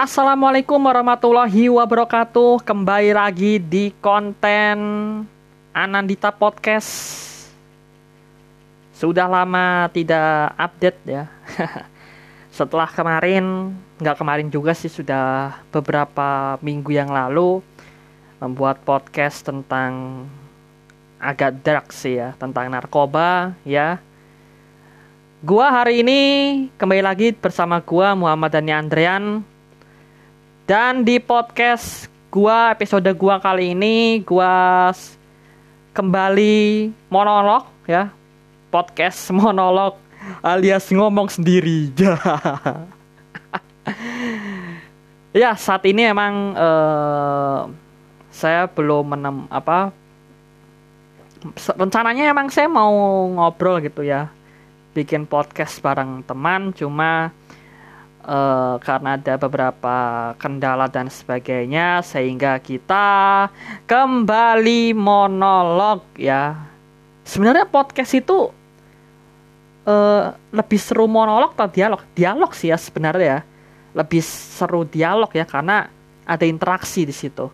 Assalamualaikum warahmatullahi wabarakatuh. Kembali lagi di konten Anandita Podcast. Sudah lama tidak update ya. Setelah kemarin, nggak kemarin juga sih sudah beberapa minggu yang lalu membuat podcast tentang agak dark sih ya, tentang narkoba ya. Gua hari ini kembali lagi bersama gua Muhammad Dani Andrean dan di podcast gua episode gua kali ini gua kembali monolog ya. Podcast monolog alias ngomong sendiri. ya, saat ini emang uh, saya belum menem apa rencananya emang saya mau ngobrol gitu ya. Bikin podcast bareng teman cuma uh, karena ada beberapa kendala dan sebagainya sehingga kita kembali monolog ya. Sebenarnya podcast itu uh, lebih seru monolog atau dialog? Dialog sih ya sebenarnya ya. Lebih seru dialog ya karena ada interaksi di situ.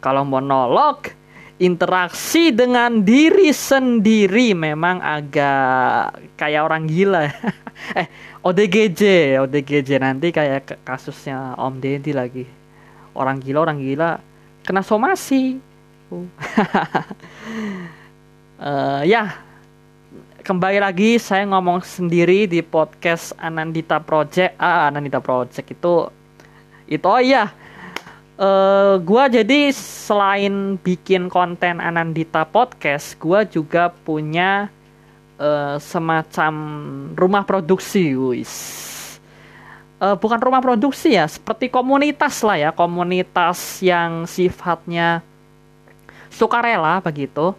Kalau monolog interaksi dengan diri sendiri memang agak kayak orang gila eh ODGJ ODGJ nanti kayak kasusnya Om Deddy lagi. Orang gila orang gila. Kena somasi. Uh. uh, ya. Kembali lagi saya ngomong sendiri di podcast Anandita Project. Ah Anandita Project itu itu oh iya uh, gua jadi selain bikin konten Anandita podcast gua juga punya uh, semacam rumah produksi wis. Uh, bukan rumah produksi ya seperti komunitas lah ya komunitas yang sifatnya sukarela begitu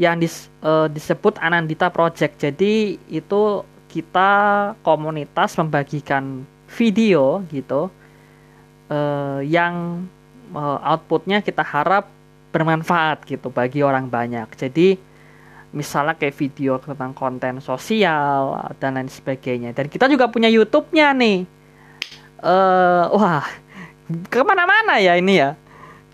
yang dis, uh, disebut Anandita Project. Jadi itu kita komunitas membagikan video gitu uh, yang uh, outputnya kita harap bermanfaat gitu bagi orang banyak. Jadi misalnya kayak video tentang konten sosial dan lain sebagainya. Dan kita juga punya YouTube-nya nih. Uh, wah, ke mana-mana ya ini ya.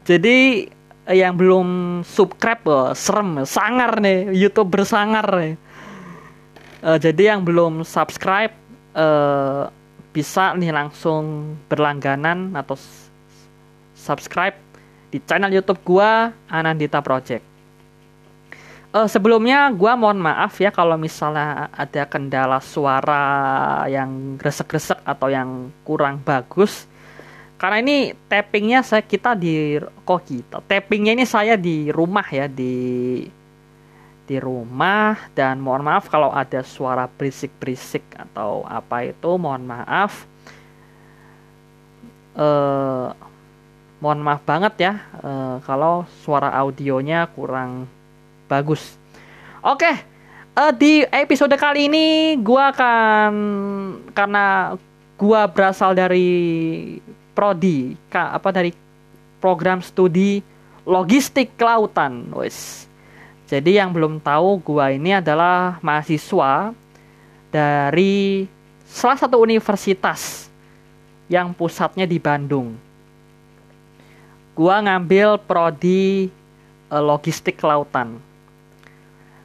Jadi yang belum subscribe, oh, serem, sangar nih, YouTube bersangar nih. Uh, jadi yang belum subscribe, uh, bisa nih langsung berlangganan atau subscribe di channel YouTube gua Anandita Project. Uh, sebelumnya gua mohon maaf ya kalau misalnya ada kendala suara yang gresek-gresek atau yang kurang bagus. Karena ini tappingnya saya kita di kok kita tappingnya ini saya di rumah ya di di rumah. Dan mohon maaf kalau ada suara berisik-berisik atau apa itu mohon maaf. Uh, mohon maaf banget ya uh, kalau suara audionya kurang bagus. Oke uh, di episode kali ini gua akan karena gua berasal dari prodi apa dari program studi logistik kelautan wes jadi yang belum tahu gua ini adalah mahasiswa dari salah satu universitas yang pusatnya di Bandung. Gua ngambil prodi uh, logistik kelautan.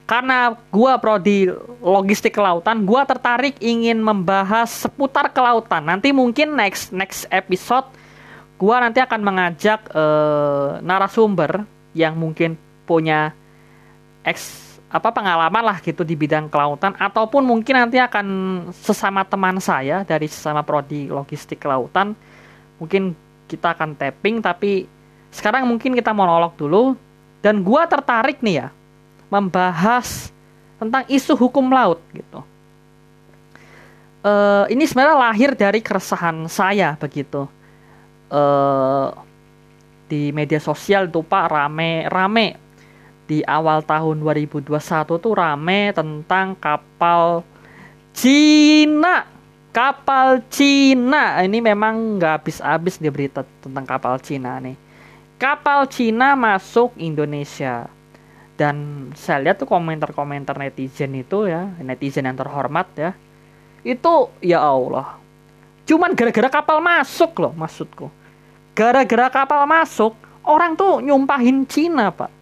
Karena gua prodi logistik kelautan, gua tertarik ingin membahas seputar kelautan. Nanti mungkin next next episode gua nanti akan mengajak uh, narasumber yang mungkin punya eks apa pengalaman lah gitu di bidang kelautan ataupun mungkin nanti akan sesama teman saya dari sesama prodi logistik kelautan mungkin kita akan tapping tapi sekarang mungkin kita monolog dulu dan gua tertarik nih ya membahas tentang isu hukum laut gitu. Uh, ini sebenarnya lahir dari keresahan saya begitu. Uh, di media sosial tuh pak rame rame di awal tahun 2021 tuh rame tentang kapal Cina. Kapal Cina. Ini memang nggak habis-habis di berita tentang kapal Cina nih. Kapal Cina masuk Indonesia. Dan saya lihat tuh komentar-komentar netizen itu ya netizen yang terhormat ya. Itu ya Allah. Cuman gara-gara kapal masuk loh maksudku. Gara-gara kapal masuk, orang tuh nyumpahin Cina, Pak.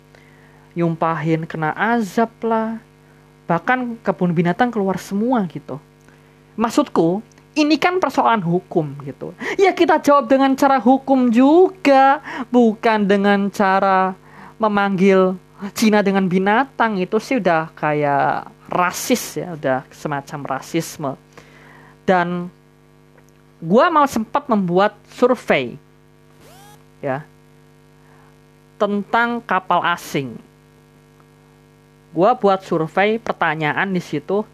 Nyumpahin kena azab lah. Bahkan kebun binatang keluar semua gitu. Maksudku, ini kan persoalan hukum gitu. Ya kita jawab dengan cara hukum juga, bukan dengan cara memanggil Cina dengan binatang itu sih udah kayak rasis ya, udah semacam rasisme. Dan gua mau sempat membuat survei ya tentang kapal asing. Gua buat survei pertanyaan di situ,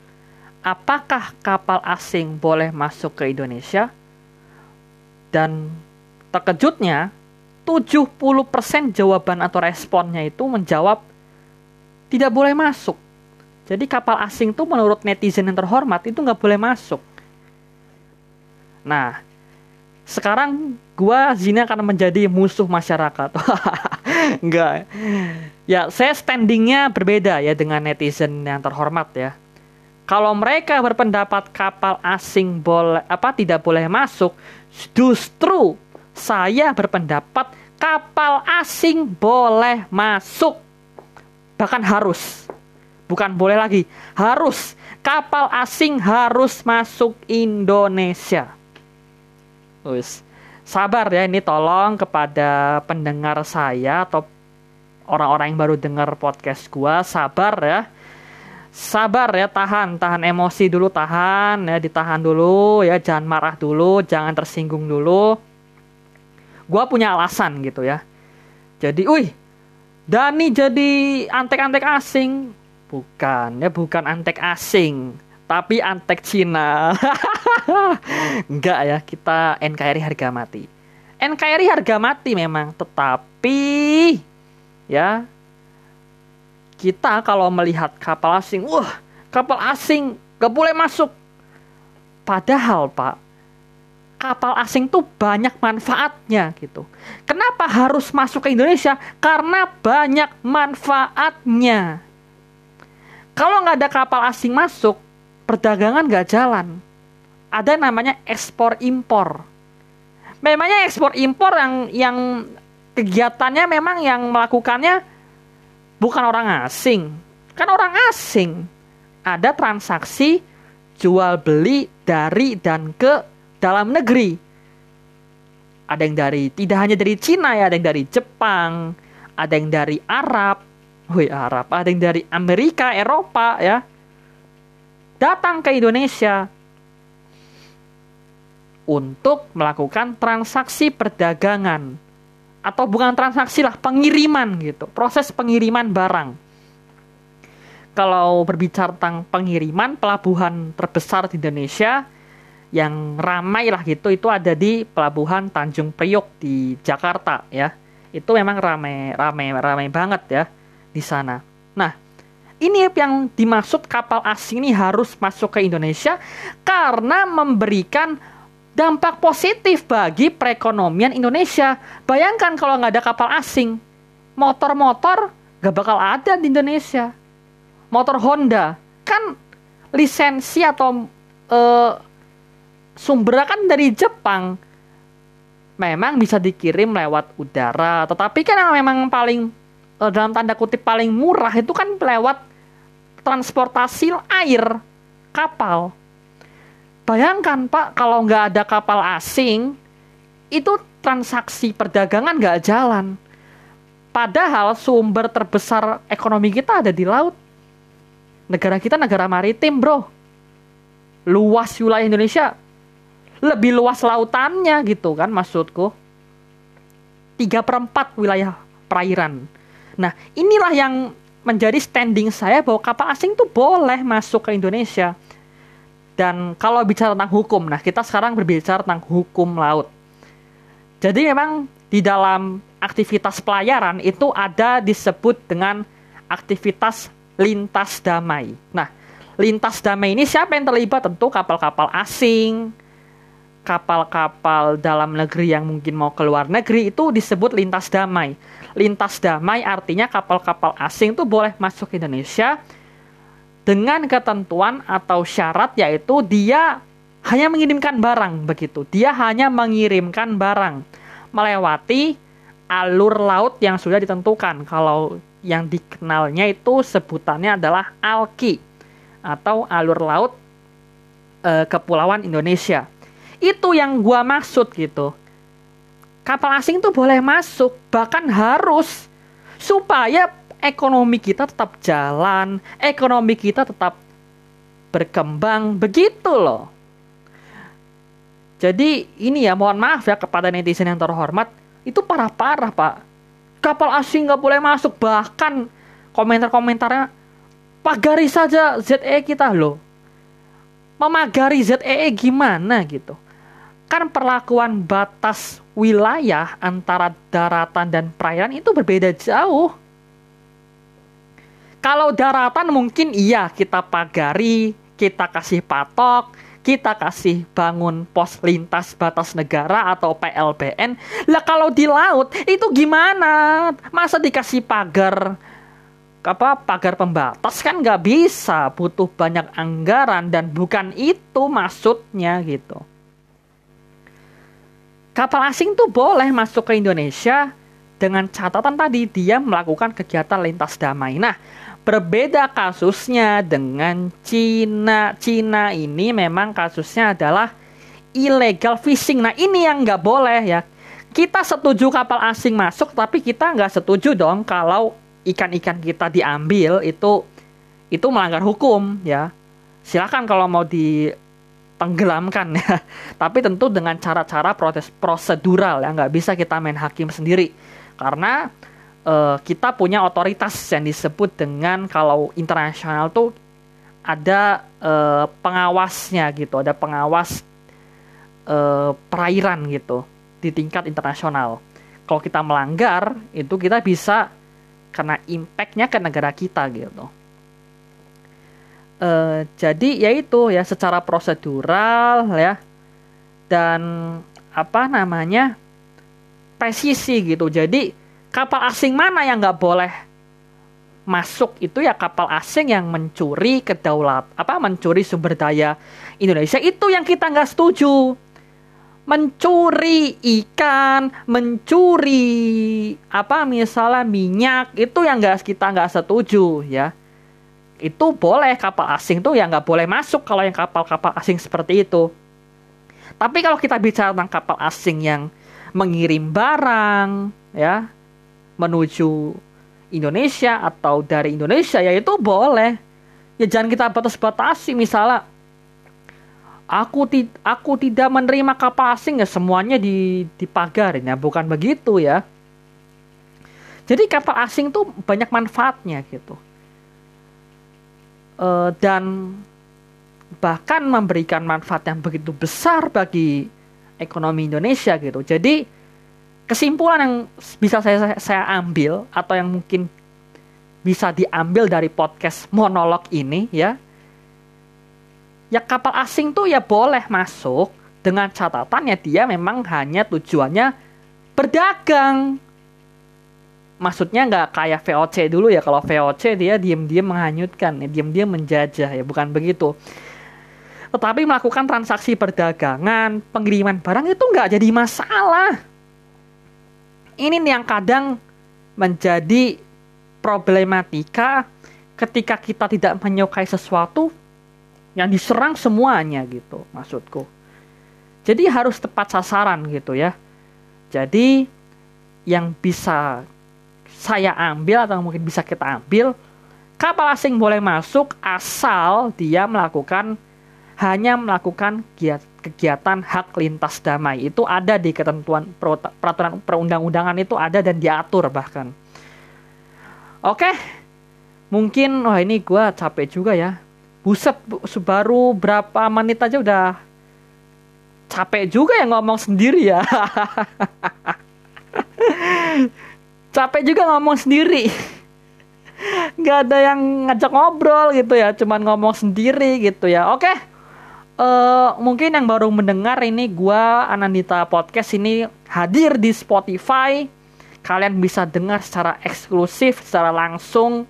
apakah kapal asing boleh masuk ke Indonesia? Dan terkejutnya 70% jawaban atau responnya itu menjawab tidak boleh masuk. Jadi kapal asing tuh menurut netizen yang terhormat itu nggak boleh masuk. Nah, sekarang gua Zina akan menjadi musuh masyarakat. Enggak. Ya, saya standingnya berbeda ya dengan netizen yang terhormat ya. Kalau mereka berpendapat kapal asing boleh apa tidak boleh masuk, justru saya berpendapat kapal asing boleh masuk. Bahkan harus. Bukan boleh lagi, harus. Kapal asing harus masuk Indonesia. Us. Sabar ya, ini tolong kepada pendengar saya atau orang-orang yang baru dengar podcast gua, sabar ya. Sabar ya, tahan, tahan emosi dulu, tahan ya, ditahan dulu ya, jangan marah dulu, jangan tersinggung dulu. Gue punya alasan gitu ya. Jadi wih Dani jadi antek-antek asing. Bukan ya bukan antek asing tapi antek Cina enggak ya kita NKRI harga mati NKRI harga mati memang tetapi ya kita kalau melihat kapal asing wah kapal asing gak boleh masuk padahal pak kapal asing tuh banyak manfaatnya gitu. Kenapa harus masuk ke Indonesia? Karena banyak manfaatnya. Kalau nggak ada kapal asing masuk, perdagangan nggak jalan. Ada namanya ekspor impor. Memangnya ekspor impor yang yang kegiatannya memang yang melakukannya bukan orang asing. Kan orang asing. Ada transaksi jual beli dari dan ke dalam negeri. Ada yang dari tidak hanya dari Cina ya, ada yang dari Jepang, ada yang dari Arab, wih Arab, ada yang dari Amerika, Eropa ya. Datang ke Indonesia untuk melakukan transaksi perdagangan atau bukan transaksi lah pengiriman gitu proses pengiriman barang. Kalau berbicara tentang pengiriman pelabuhan terbesar di Indonesia yang ramai lah gitu itu ada di pelabuhan Tanjung Priok di Jakarta ya. Itu memang ramai ramai ramai banget ya di sana. Nah ini yang dimaksud kapal asing ini harus masuk ke Indonesia karena memberikan dampak positif bagi perekonomian Indonesia. Bayangkan kalau nggak ada kapal asing motor-motor gak bakal ada di Indonesia. Motor Honda kan lisensi atau uh, sumbernya kan dari Jepang memang bisa dikirim lewat udara. Tetapi kan yang memang paling eh, dalam tanda kutip paling murah itu kan lewat transportasi air kapal. Bayangkan pak kalau nggak ada kapal asing itu transaksi perdagangan nggak jalan. Padahal sumber terbesar ekonomi kita ada di laut. Negara kita negara maritim bro. Luas wilayah Indonesia. Lebih luas lautannya gitu kan maksudku. Tiga perempat wilayah perairan. Nah inilah yang menjadi standing saya bahwa kapal asing tuh boleh masuk ke Indonesia. Dan kalau bicara tentang hukum, nah kita sekarang berbicara tentang hukum laut. Jadi memang di dalam aktivitas pelayaran itu ada disebut dengan aktivitas lintas damai. Nah, lintas damai ini siapa yang terlibat? Tentu kapal-kapal asing, kapal-kapal dalam negeri yang mungkin mau ke luar negeri itu disebut lintas damai. Lintas damai artinya kapal-kapal asing itu boleh masuk ke Indonesia dengan ketentuan atau syarat yaitu dia hanya mengirimkan barang begitu. Dia hanya mengirimkan barang melewati alur laut yang sudah ditentukan. Kalau yang dikenalnya itu sebutannya adalah alki atau alur laut e, kepulauan Indonesia. Itu yang gua maksud gitu. Kapal asing tuh boleh masuk, bahkan harus supaya ekonomi kita tetap jalan, ekonomi kita tetap berkembang begitu loh. Jadi ini ya mohon maaf ya kepada netizen yang terhormat itu parah-parah pak. Kapal asing nggak boleh masuk bahkan komentar-komentarnya pagari saja ZE kita loh. Memagari ZEE gimana gitu. Kan perlakuan batas wilayah antara daratan dan perairan itu berbeda jauh. Kalau daratan mungkin iya kita pagari, kita kasih patok, kita kasih bangun pos lintas batas negara atau PLBN. Lah kalau di laut itu gimana? Masa dikasih pagar apa pagar pembatas kan nggak bisa butuh banyak anggaran dan bukan itu maksudnya gitu kapal asing tuh boleh masuk ke Indonesia dengan catatan tadi dia melakukan kegiatan lintas damai nah Berbeda kasusnya dengan Cina. Cina ini memang kasusnya adalah illegal fishing. Nah ini yang nggak boleh ya. Kita setuju kapal asing masuk, tapi kita nggak setuju dong kalau ikan-ikan kita diambil itu itu melanggar hukum ya. Silakan kalau mau ditenggelamkan ya. Tapi tentu dengan cara-cara protes prosedural ya nggak bisa kita main hakim sendiri karena uh, kita punya otoritas yang disebut dengan kalau internasional tuh ada uh, pengawasnya gitu, ada pengawas uh, perairan gitu di tingkat internasional. Kalau kita melanggar, itu kita bisa kena impactnya ke negara kita gitu. Uh, jadi ya itu ya secara prosedural ya. Dan apa namanya presisi gitu. Jadi kapal asing mana yang nggak boleh masuk itu ya kapal asing yang mencuri kedaulat apa mencuri sumber daya Indonesia. Itu yang kita nggak setuju. Mencuri ikan mencuri apa misalnya minyak itu yang nggak kita nggak setuju ya itu boleh kapal asing tuh yang nggak boleh masuk kalau yang kapal-kapal asing seperti itu. Tapi kalau kita bicara tentang kapal asing yang mengirim barang ya menuju Indonesia atau dari Indonesia ya itu boleh. Ya jangan kita batas-batasi. Misalnya aku ti aku tidak menerima kapal asing ya semuanya di dipagarin. Ya bukan begitu ya. Jadi kapal asing tuh banyak manfaatnya gitu e, dan bahkan memberikan manfaat yang begitu besar bagi ekonomi Indonesia gitu. Jadi kesimpulan yang bisa saya saya ambil atau yang mungkin bisa diambil dari podcast monolog ini ya. Ya kapal asing tuh ya boleh masuk dengan catatan ya dia memang hanya tujuannya berdagang maksudnya nggak kayak VOC dulu ya kalau VOC dia diam-diam menghanyutkan ya diam-diam menjajah ya bukan begitu tetapi melakukan transaksi perdagangan pengiriman barang itu nggak jadi masalah ini yang kadang menjadi problematika ketika kita tidak menyukai sesuatu yang diserang semuanya gitu maksudku. Jadi harus tepat sasaran gitu ya. Jadi yang bisa saya ambil atau mungkin bisa kita ambil kapal asing boleh masuk asal dia melakukan hanya melakukan kegiatan hak lintas damai itu ada di ketentuan peraturan perundang-undangan itu ada dan diatur bahkan. Oke, mungkin wah ini gue capek juga ya. Buset, baru berapa menit aja udah capek juga ya ngomong sendiri ya. capek juga ngomong sendiri. Gak ada yang ngajak ngobrol gitu ya, cuman ngomong sendiri gitu ya. Oke uh, mungkin yang baru mendengar ini gua Anandita Podcast ini hadir di Spotify. Kalian bisa dengar secara eksklusif, secara langsung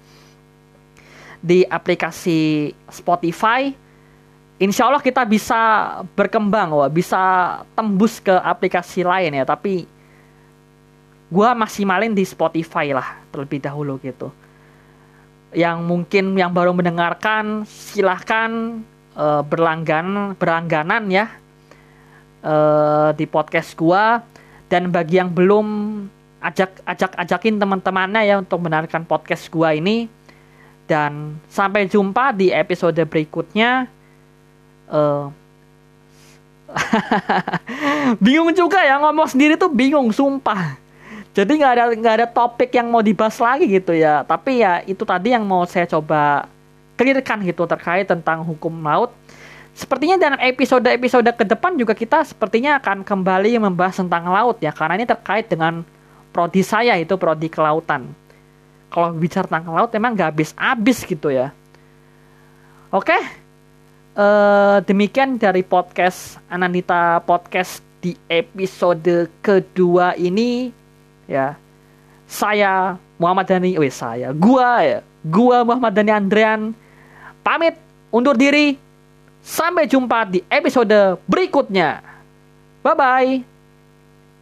di aplikasi Spotify. insya Allah kita bisa berkembang wah bisa tembus ke aplikasi lain ya tapi gua masih malin di Spotify lah terlebih dahulu gitu. Yang mungkin yang baru mendengarkan silahkan uh, berlangganan berlangganan ya uh, di podcast gua. Dan bagi yang belum ajak ajak ajakin teman-temannya ya untuk mendengarkan podcast gua ini. Dan sampai jumpa di episode berikutnya. Uh, bingung juga ya ngomong sendiri tuh bingung sumpah jadi nggak ada nggak ada topik yang mau dibahas lagi gitu ya. Tapi ya itu tadi yang mau saya coba clearkan gitu terkait tentang hukum laut. Sepertinya dalam episode-episode ke depan juga kita sepertinya akan kembali membahas tentang laut ya, karena ini terkait dengan prodi saya itu prodi kelautan. Kalau bicara tentang laut emang gak habis-habis gitu ya. Oke, uh, demikian dari podcast Anandita Podcast di episode kedua ini ya. Saya Muhammad Dani, weh saya, gua ya, gua Muhammad Dani Andrean pamit undur diri Sampai jumpa di episode berikutnya. Bye bye.